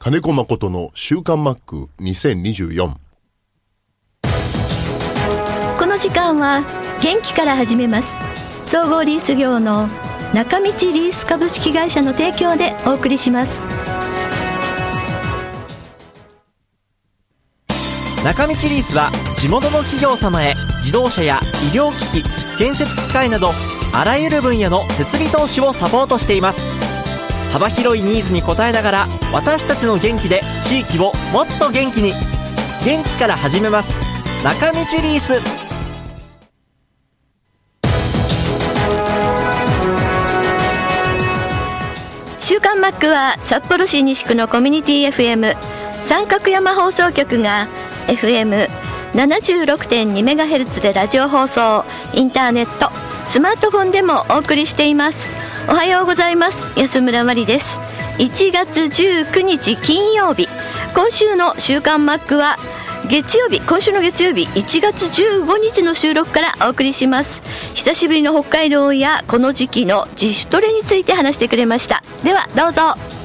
金子誠の週刊マック2024この時間は元気から始めます。総合リース業の中道リース株式会社の提供でお送りします。中道リースは地元の企業様へ自動車や医療機器建設機械などあらゆる分野の設備投資をサポートしています幅広いニーズに応えながら私たちの元気で地域をもっと元気に。元気から始めます。中道リース。週刊マックは札幌市西区のコミュニティ FM 三角山放送局が FM76.2MHz でラジオ放送インターネットスマートフォンでもお送りしています。おはようございます。安村麻里です。1月19日金曜日。今週の週刊マックは月曜日今週の月曜日1月15日の収録からお送りします。久しぶりの北海道やこの時期の自主トレについて話してくれました。ではどうぞ。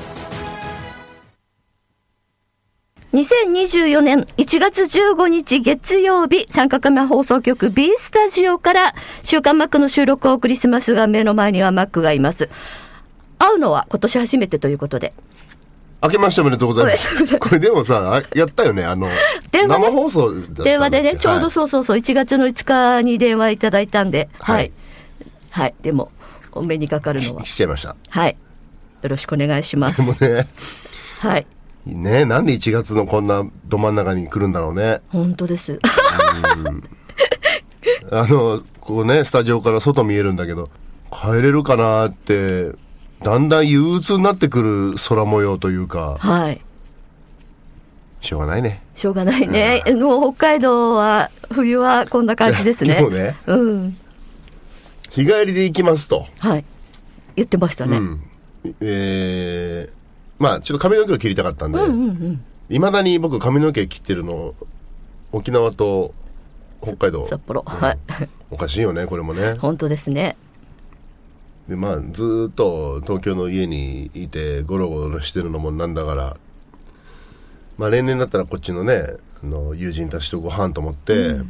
2024年1月15日月曜日三角目放送局 B スタジオから週刊マックの収録をお送りしますが目の前にはマックがいます会うのは今年初めてということで明けましておめでとうございます。これでもさ、あやったよね、あの、電話ね生放送電話でね、ちょうどはいそうそうそう、1月の5日に電話いただいたんで、は。はいいはい。でも、お目にかかるのは。しちゃいました。はい。よろしくお願いしますで。もね、はい。ね、なんで1月のこんなど真ん中に来るんだろうね。本当です。あの、こうね、スタジオから外見えるんだけど、帰れるかなって、だんだん憂鬱になってくる空模様というか、はい。しょうがないね。しょうがないね。もう北海道は、冬はこんな感じですね。今日ねうん。日帰りで行きますと。はい。言ってましたね。うん。えー、まあちょっと髪の毛を切りたかったんで、うんうんうん。いまだに僕髪の毛切ってるの、沖縄と北海道。札幌。うんはい。おかしいよね、これもね。本当ですね。で、まあずーっと東京の家にいてゴロゴロしてるのもなんだから、まあ例年だったらこっちのね、あの友人たちとご飯と思って、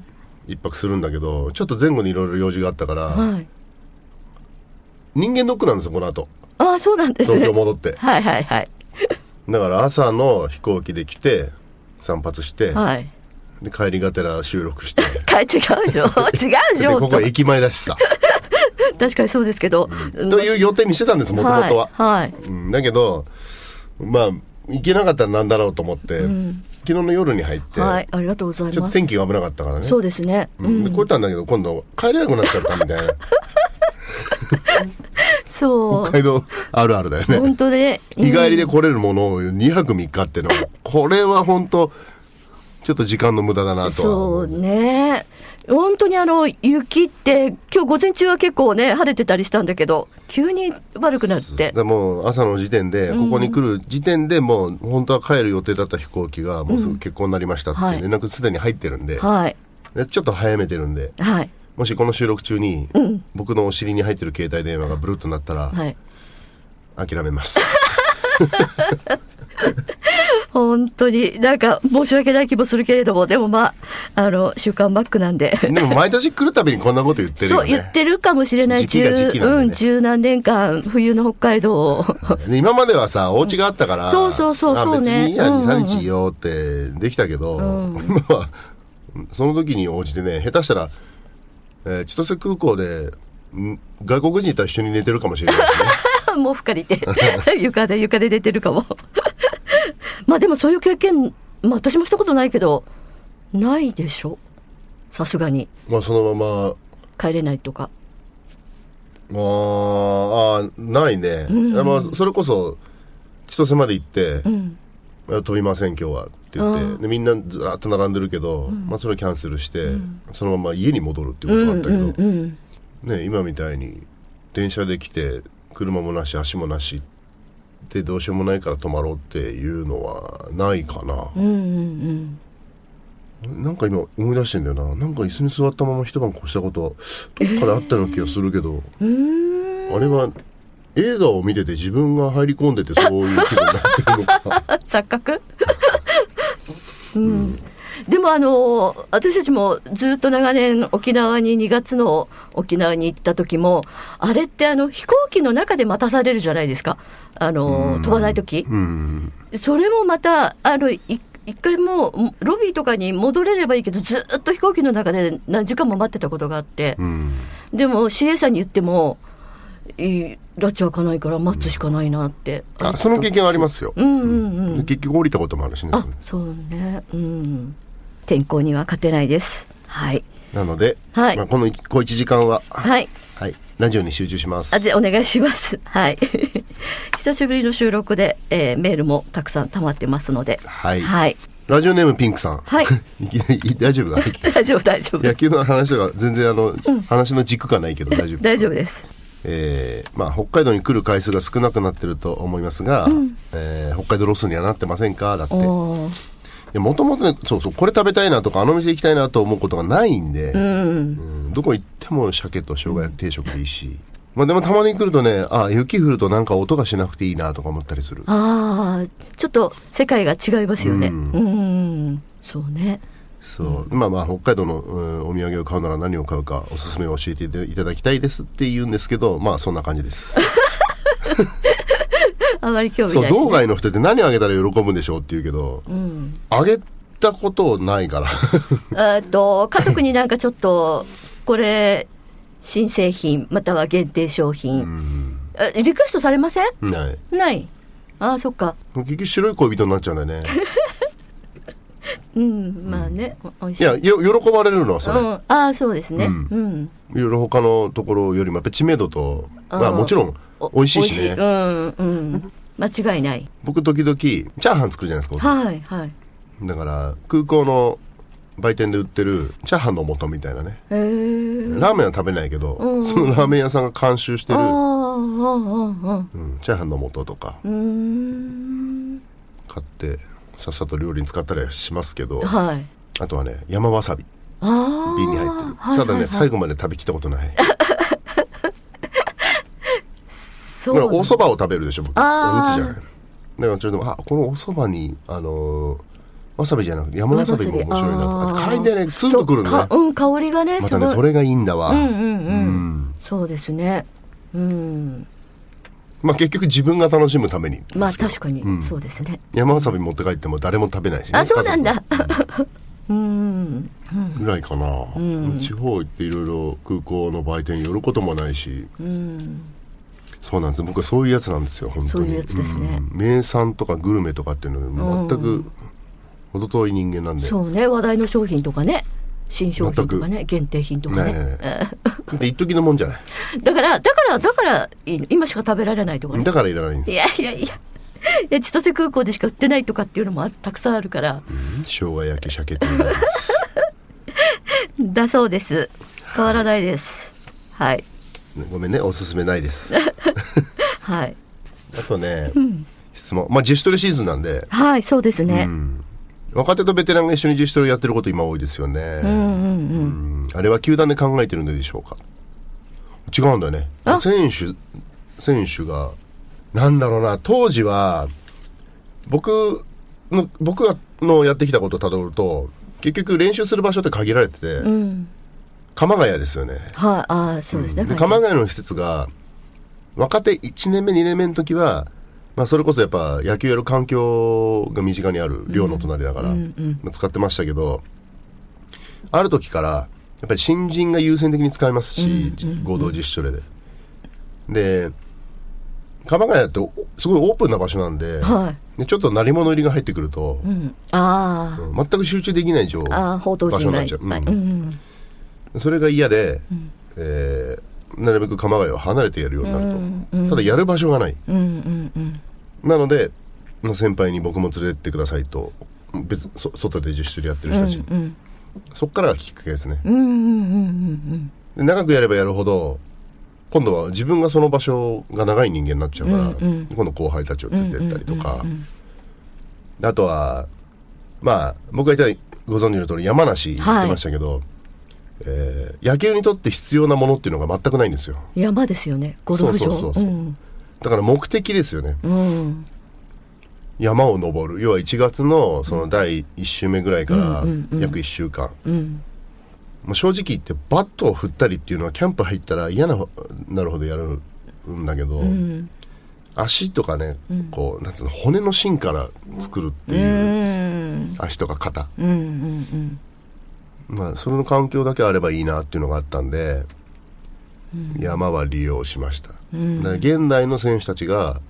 一泊するんだけど、ちょっと前後にいろいろ用事があったから、はい。人間ドックなんですよ、この後。ああ、そうなんですね東京。戻って。はいはいはい。だから朝の飛行機で来て、散髪して、はい。で帰りがてら収録して。か違うでしょ 違うでしで、ょここは駅前だしさ。確かにそうですけど。という予定にしてたんです、もともとは。はい。はいうん、だけど、まあ、行けなかったらなんだろうと思って、昨日の夜に入って、はい、ありがとうございちょっます。と天気が危なかったからね。そうですね。ううん、でん、こうったんだけど、今度帰れなくなっちゃったみたいな。そう。北海道あるあるだよね。本当で、日帰りで来れるものを2泊3日ってのは、これは本当ちょっと時間の無駄だなとはそう。ね。本当にあの、雪って、今日午前中は結構ね、晴れてたりしたんだけど、急に悪くなって。でもう朝の時点で、ここに来る時点でもう本当は帰る予定だった飛行機がもうすぐ欠航になりましたってはい連絡すでに入ってるんで、はい。でちょっと早めてるんで、はい。もしこの収録中に僕のお尻に入ってる携帯電話がブルッとなったらはい。諦めます。本当に、なんか申し訳ない気もするけれども、でもまあ、あの、週刊バックなんで。でも毎年来るたびにこんなこと言ってるそう。言ってるかもしれない。時期が時期ねうん、十何年間、冬の北海道を。で今まではさ、お家があったから、そうそうそうあそうね別にいいや、うんうんうん2、3日いようってできたけど、今は、その時に応じてね、下手したら、えー千歳空港で、ん外国人と一緒に寝てるかもしれないですね。毛布借りて、床で、床で出てるかも。まあでもそういう経験、まあ私もしたことないけど、ないでしょ？さすがに。まあそのまま、帰れないとか。まあ、あーないね。まあ、それこそ、千歳まで行って、うん。飛びません今日はって言ってでみんなずらっと並んでるけど、まあ、それをキャンセルして、そのまま家に戻るっていうことがあったけど、うんうんね、今みたいに電車で来て車もなし足もなしでどうしようもないから泊まろうっていうのはないかな、うんうんなんか今思い出してんだよな。なんか椅子に座ったまま一晩越したことどっかであったような気がするけどあれは映画を見てて自分が入り込んでてそういう気分になってるのか。錯覚？うん、でもあの私たちもずっと長年沖縄に2月の沖縄に行った時もあれってあの飛行機の中で待たされるじゃないですか。あの飛ばない時。うん。それもまたあのい一回もうロビーとかに戻れればいいけどずっと飛行機の中で何時間も待ってたことがあって。う、ん。でも CA さんに言っても拉致開かないから待つしかないなって、あその経験ありますよ、うんうんうん。結局降りたこともあるしね。あそうね。うん。天候には勝てないです。はい。なので、はい。まあ、この小1時間は、はい。はい、ラジオに集中します。あでお願いします。はい。久しぶりの収録で、えーメールもたくさん溜まってますので。はい、はい。ラジオネームピンクさん。はい。いきなり大丈夫？だ 大丈夫大丈夫。野球の話が全然あの、話の軸がないけど大丈夫。大丈夫ですえーまあ、北海道に来る回数が少なくなってると思いますが、えー北海道ロスにはなってませんか？だって。もともとねそうそうこれ食べたいなとかあの店行きたいなと思うことがないんで、うん。うんどこ行っても鮭と生姜焼き定食でいいし、まあ、でもたまに来るとねあ雪降るとなんか音がしなくていいなとか思ったりする。ああちょっと世界が違いますよね。ううんん。そうねそう、まあまあ北海道の、うんお土産を買うなら何を買うかおすすめを教えていただきたいですって言うんですけどまあそんな感じです。あまり興味そうないです、ね、道外の人って何あげたら喜ぶんでしょうって言うけど、うん。あげたことないから。えーっと家族になんかちょっとこれ新製品または限定商う品、ん。えリクエストされません？ない。ない。ああそっか。結局白い恋人になっちゃうんだよね うんまあねおおいしい。いやよ喜ばれるのはそれ、うん、ああそうですね。ううん。ん、いろいろ他のところよりもやっぱり知名度と、まあうんもちろんお美味しいしね。うんうん。間違いない。僕時々チャーハン作るじゃないですか、はいはい。だから空港の売店で売ってるチャーハンの素みたいなね。へえラーメンは食べないけど、うん。そのラーメン屋さんが監修してる、うん、チャーハンの素とかうーん。買ってさっさと料理に使ったりはしますけどはい。あとはね山わさび。瓶に入ってる、はいただね、はい最後まで食べきったことない。そう。お蕎麦を食べるでしょ僕。打あー。つじゃない。だからちょっとあこのお蕎麦にあのーわさびじゃなくて山わさびも面白いなと。辛いんだよね。ツンとくるのね。そうん香りがねまたねそれがいいんだわ、うんうんうん、うん。そうですね。うんまあ結局自分が楽しむためにまあ確かに。うん。そうですね、山わさび持って帰っても誰も食べないし。ねあそうなんだ。うん。うん。ぐらいかな、ん。地方行っていろいろ空港の売店に寄ることもないし。うん。そうなんです。僕はそういうやつなんですよ本当に。そういうやつですね。うん。名産とかグルメとかっていうのに全く程遠い人間なんで、そうね。話題の商品とかね新商品とかね限定品とかね。一時のもんじゃない。だからだからだから今しか食べられないとかね。だからいらないんです。いやいやいや。いや千歳空港でしか売ってないとかっていうのもあたくさんあるから。生姜焼き鮭 だそうです。変わらないです。はい。ごめんね。おすすめないです。はい。あとね、質問。まあ自主トレシーズンなんで、はいそうですね、うん若手とベテランが一緒に自主トレやってること今多いですよね、うんうんうんうん。あれは球団で考えてるのでしょうか？違うんだよね。あ？選手選手がなんだろうな。当時は僕の僕がのやってきたことをたどると結局練習する場所って限られてて、うん。鎌ヶ谷ですよね。はい。ああそうですね、ではい鎌ヶ谷の施設が若手1年目2年目の時は、まあ、それこそやっぱ野球やる環境が身近にある寮の隣だから、使ってましたけどある時からやっぱり新人が優先的に使いますし、合同自主トレで。で鎌ヶ谷っておすごいオープンな場所なんで,、はい。でちょっと鳴り物入りが入ってくると、うん、あうん全く集中できない状場所になっちゃう。ううんん。それが嫌で、ん。えーなるべく鎌ヶ谷を離れてやるようになると、うんうん。ただやる場所がない。うんうんうん。なのでまあ先輩に僕も連れてってくださいと別そ外で自主トレやってる人たち、うんそっからがきっかけですね。うんうんうんうんで長くやればやるほど今度は自分がその場所が長い人間になっちゃうから、うんうん。今度後輩たちをうん。連れてったりとか、うんうんであとはまあ僕が言ったご存知の通り山梨行ってましたけど、えー野球にとって必要なものっていうのが全くないんですよ。山ですよね。ゴルフ場。そうそうそうそう。うんだから目的ですよね。うん山を登る。要は1月のその第1週目ぐらいからうんうんうん。約1週間、正直言ってバットを振ったりっていうのはキャンプ入ったら嫌ななるほどやるんだけど、うん。足とかね、こうなんつうの骨の芯から作るってういう、ん。足とか肩。うんうん。まあそれの環境だけあればいいなっていうのがあったんで、山は利用しました、うん。現代の選手たちが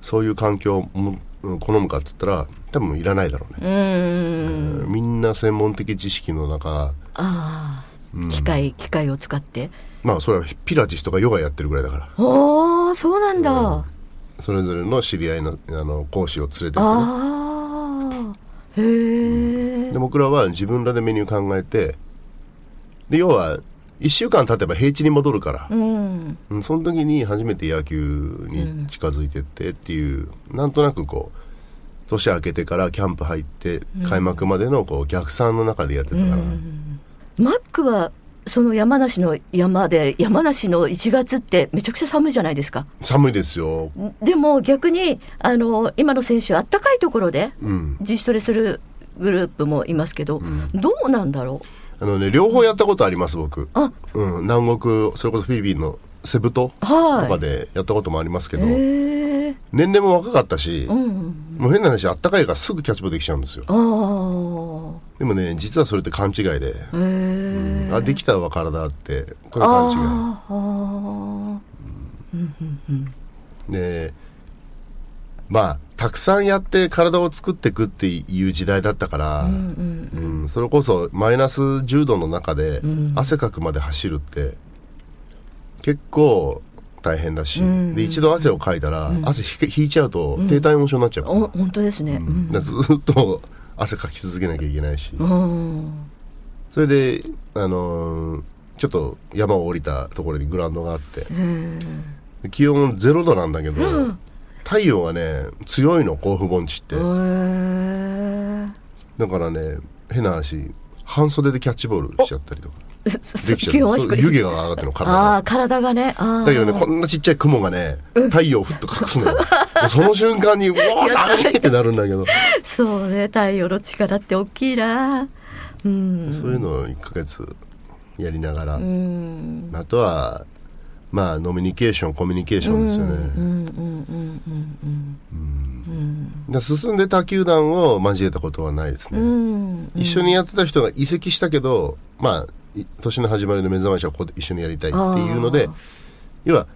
そういう環境を好むかっつったら多分いらないだろうね、うんみんな専門的知識の中ああ。機械機械を使って。まあそれはピラティスとかヨガやってるぐらいだから。おおそうなんだ。それぞれの知り合いのあの講師を連れてってね。ああ。へえで僕らは自分らでメニュー考えてで要は1週間経てば平地に戻るから。う、ん。うんその時に初めて野球に近づいてってっていう、なんとなくこう年明けてからキャンプ入って開幕までのこう逆算の中でやってたから、マックはその山梨の山で山梨の1月ってめちゃくちゃ寒いじゃないですか。寒いですよ、でも逆にあの今の選手あったかいところでうん、自主トレするグループもいますけど、どうなんだろう？あのね両方やったことあります僕、あ。うん、南国それこそフィリピンのセブ島とはい。かでやったこともありますけど、年齢も若かったし、うんもう変な話あったかいからすぐキャッチボールできちゃうんですよ。でもね実はそれって勘違いで、へえあできたわ体って。これ勘違い。でまあたくさんやって体を作っていくっていう時代だったから、ーうんうん。うんそれこそマイナス10度の中でん。汗かくまで走るって結構大変だし、うん。で一度汗をかいたら、汗ひけ引いちゃうと低体温症になっちゃうから,、お本当ですね。うん。ずっと汗かき続けなきゃいけないし、うん。それで、あのーちょっと山を降りたところにグラウンドがあって。気温0度なんだけど、うん太陽がね強いの甲府盆地って、だからね変な話半袖でキャッチボールしちゃったりとか。えできちゃう。湯気が上がってるの体ああが体がね。だけどねこんなちっちゃい雲がね太陽をふっと隠すのよ。もうその瞬間に うわー寒いってなるんだけど。そうね太陽の力って大きいな。うん。そういうのを1ヶ月やりながら、うん。あとはまあノミニケーションコミュニケーションですよね、うんうんうんうん進んで他球団を交えたことはないですね、うんうん一緒にやってた人が移籍したけどまあ年の始まりの目覚ましはここで一緒にやりたいっていうので要は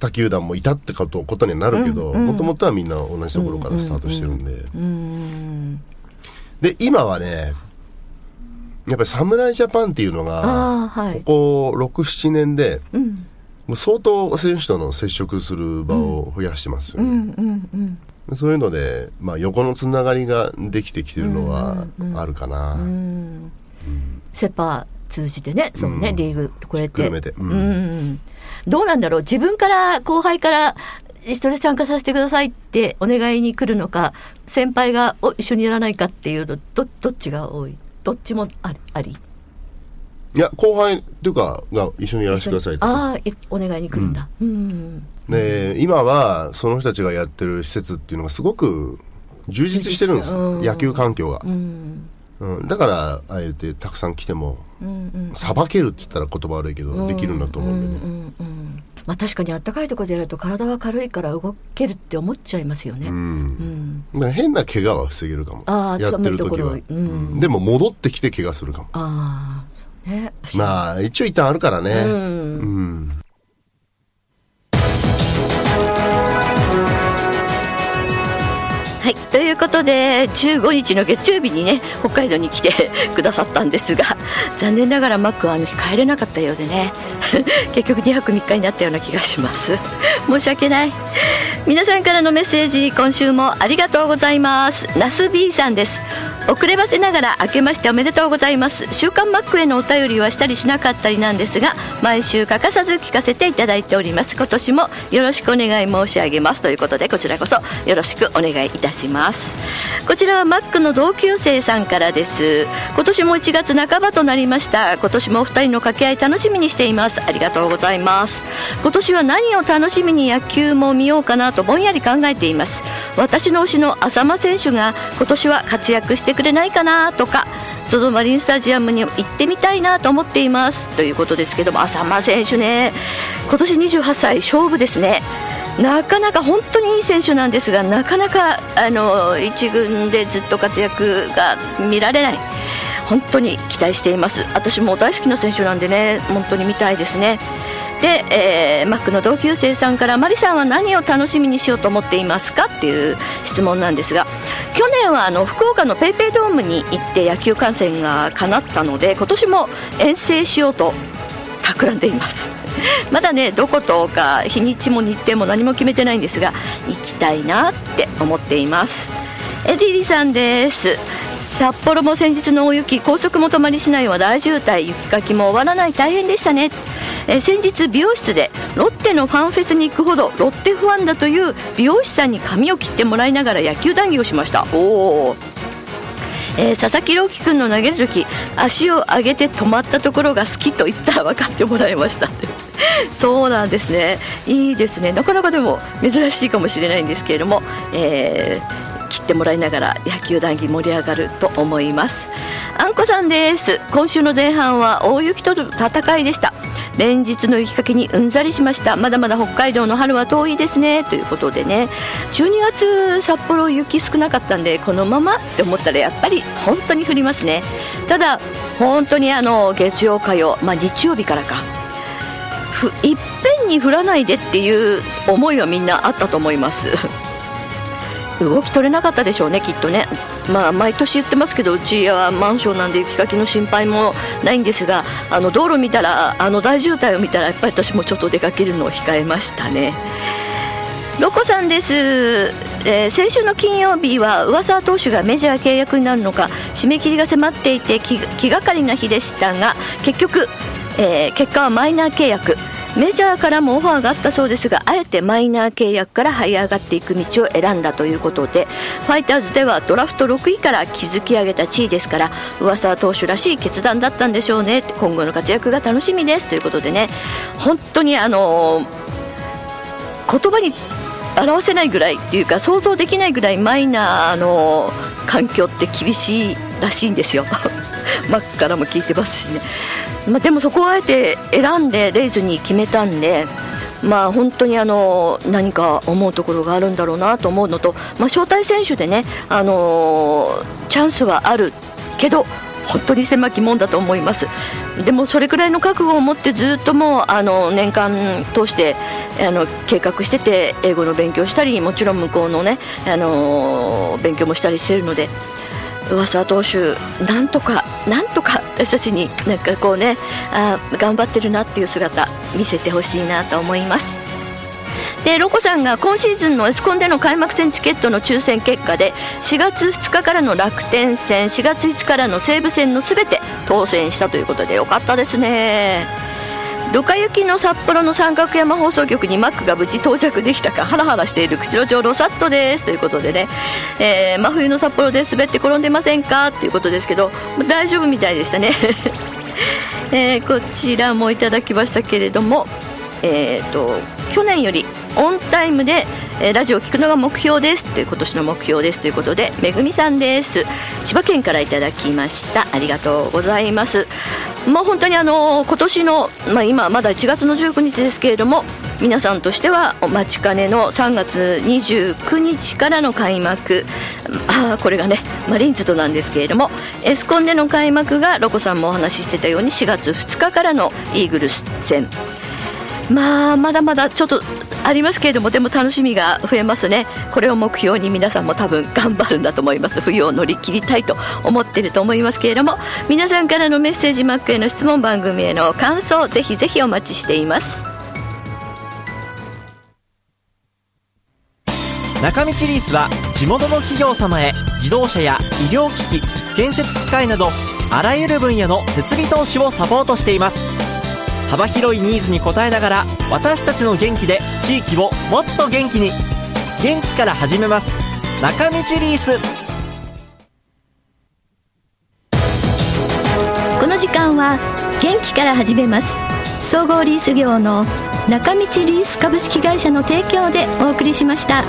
他球団もいたってことことにはなるけどもともとはみんな同じところからスタートしてるんで、で今はねやっぱり侍ジャパンっていうのがはいここ67年でうんもう相当選手との接触する場を増やしてますよね、うんうんうんそういうので、まあ、横のつながりができてきてるのはあるかな、うん。セ・パ通じてね、そうね、うん。リーグ超えて。て。うん。うんどうなんだろう、自分から後輩から、ストレス参加させてくださいってお願いに来るのか、先輩がお一緒にやらないかっていうの、どどっちが多い？どっちもありあり？いや後輩っていうかが一緒にやらせてくださいってああ、いお願いに来るんだ。うん。で今はその人たちがやってる施設っていうのがすごく充実してるんですよ、うん。野球環境が。う、ん。うん、だからああえてたくさん来てもうんうん。さばけるって言ったら言葉悪いけど、できるんだと思うんでね、うんうんうんまあ確かにあったかいところでやると体は軽いから動けるって思っちゃいますよね。うん。うん。変な怪我は防げるかも。やってる時は、うん。うんでも戻ってきて怪我するかも。ああ、ね。まあ一応一旦あるからね。うん。うんはい、ということで15日の月曜日にね北海道に来て くださったんですが残念ながらマックはあの日帰れなかったようでね。結局2泊3日になったような気がします。申し訳ない。皆さんからのメッセージ今週もありがとうございます。ナス B さんです遅ればせながら明けましておめでとうございます。週刊マックへのお便りはしたりしなかったりなんですが毎週欠かさず聞かせていただいております。今年もよろしくお願い申し上げます。ということでこちらこそよろしくお願いいたします。こちらはマックの同級生さんからです。今年も1月半ばとなりました。今年もお二人の掛け合い楽しみにしています。ありがとうございます。今年は何を楽しみに野球も見ようかなとぼんやり考えています。私の推しの浅間選手が今年は活躍しててくれないかなとか ZOZO マリンスタジアムに行ってみたいなと思っています。ということですけども浅間選手ね。今年28歳勝負ですね。なかなか本当にいい選手なんですがなかなかあの一軍でずっと活躍が見られない。本当に期待しています。私も大好きな選手なんでね本当に見たいですね。で、えー、マックの同級生さんからマリさんは何を楽しみにしようと思っていますかっていう質問なんですが去年はあの福岡の PayPay ドームに行って野球観戦が叶ったので今年も遠征しようと企んでいます。まだねどことか日にちも日程も何も決めてないんですが行きたいなって思っています。えリリさんです。札幌も先日の大雪高速も止まり市内は大渋滞雪かきも終わらない。大変でしたね。え先日美容室でロッテのファンフェスに行くほどロッテファンだという美容師さんに髪を切ってもらいながら野球談義をしました。おおえー、佐々木朗希君の投げる時足を上げて止まったところが好きと言ったら分かってもらいました。そうなんですね。いいですね。なかなかでも珍しいかもしれないんですけれども、えー、切ってもらいながら野球談義盛り上がると思います。あんこさんです。今週の前半は大雪との戦いでした連日の雪かきにうんざりしました。まだまだ北海道の春は遠いですね。ということでね。12月札幌雪少なかったんでこのままって思ったらやっぱり本当に降りますね。ただ本当にあの月曜火曜まあ日曜日からか。いっぺんに降らないでっていう思いはみんなあったと思います。動き取れなかったでしょうねきっとね。まあ毎年言ってますけどうちはマンションなんで雪かきの心配もないんですがあの道路見たらあの大渋滞を見たらやっぱり私もちょっと出かけるのを控えましたね。ロコさんです、えー、先週の金曜日は上沢投手がメジャー契約になるのか締め切りが迫っていて気がかりな日でしたが結局、えー、結果はマイナー契約。メジャーからもオファーがあったそうですがあえてマイナー契約から這い上がっていく道を選んだということでファイターズではドラフト6位から築き上げた地位ですから上沢投手らしい決断だったんでしょうね。今後の活躍が楽しみです。ということでね。本当にあの言葉に表せないぐらいっていうか想像できないぐらいマイナーの環境って厳しいらしいんですよ。真っからも聞いてますしね。まあ、でもそこをあえて選んでレイズに決めたんで。まあ、本当にあの何か思うところがあるんだろうなと思うのと、まあ、招待選手でね、あの、チャンスはあるけど本当に狭きもんだと思いますでもそれくらいの覚悟を持ってずっともうあの年間通してあの計画してて英語の勉強したりもちろん向こうのね、あの、勉強もしたりしてるので上沢投手なんとかなんとか私たちになんかこうねあ頑張ってるなっていう姿見せてほしいなと思います。でロコさんが今シーズンのエスコンでの開幕戦チケットの抽選結果で4月2日からの楽天戦4月5日からの西武戦のすべて当選したということでよかったですね。ドカ雪の札幌の三角山放送局にマックが無事到着できたかハラハラしている釧路町ロサットです。ということでね、えー、真冬の札幌で滑って転んでませんか？ということですけど大丈夫みたいでしたね、えー、こちらもいただきましたけれどもえーと、去年よりオンタイムで、えー、ラジオを聞くのが目標です。という今年の目標です。ということでめぐみさんです。千葉県からいただきました。ありがとうございます。もう本当にあの今年の、まあ、今まだ1月の19日ですけれども皆さんとしてはお待ちかねの3月29日からの開幕。あこれがねマリンズとなんですけれどもエスコンでの開幕がロコさんもお話ししてたように4月2日からのイーグルス戦。まあまだまだちょっとありますけれどもでも楽しみが増えますね。これを目標に皆さんも多分頑張るんだと思います。冬を乗り切りたいと思ってると思いますけれども皆さんからのメッセージマックへの質問番組への感想ぜひぜひお待ちしています。中道リースは地元の企業様へ自動車や医療機器建設機械などあらゆる分野の設備投資をサポートしています。幅広いニーズに応えながら私たちの元気で地域をもっと元気に。元気から始めます。中道リース。この時間は元気から始めます。総合リース業の中道リース株式会社の提供でお送りしました。